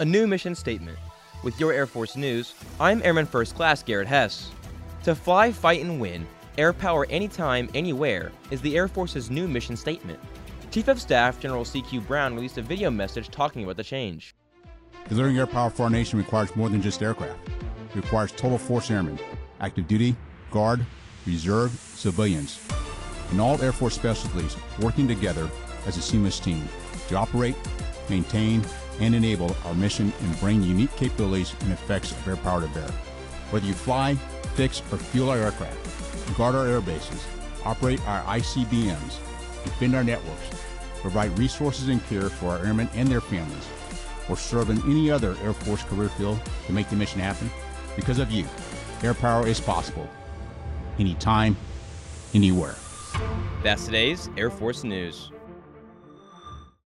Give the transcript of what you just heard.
a new mission statement. With your Air Force news, I'm Airman First Class Garrett Hess. To fly, fight, and win, air power anytime, anywhere is the Air Force's new mission statement. Chief of Staff General C.Q. Brown released a video message talking about the change. Delivering air power for our nation requires more than just aircraft. It requires total force airmen, active duty, guard, reserve, civilians, and all Air Force specialties working together as a seamless team to operate, maintain, and enable our mission and bring unique capabilities and effects of air power to bear. Whether you fly, fix, or fuel our aircraft, guard our air bases, operate our ICBMs, defend our networks, provide resources and care for our airmen and their families, or serve in any other Air Force career field to make the mission happen, because of you, air power is possible. Anytime, anywhere. That's today's Air Force News.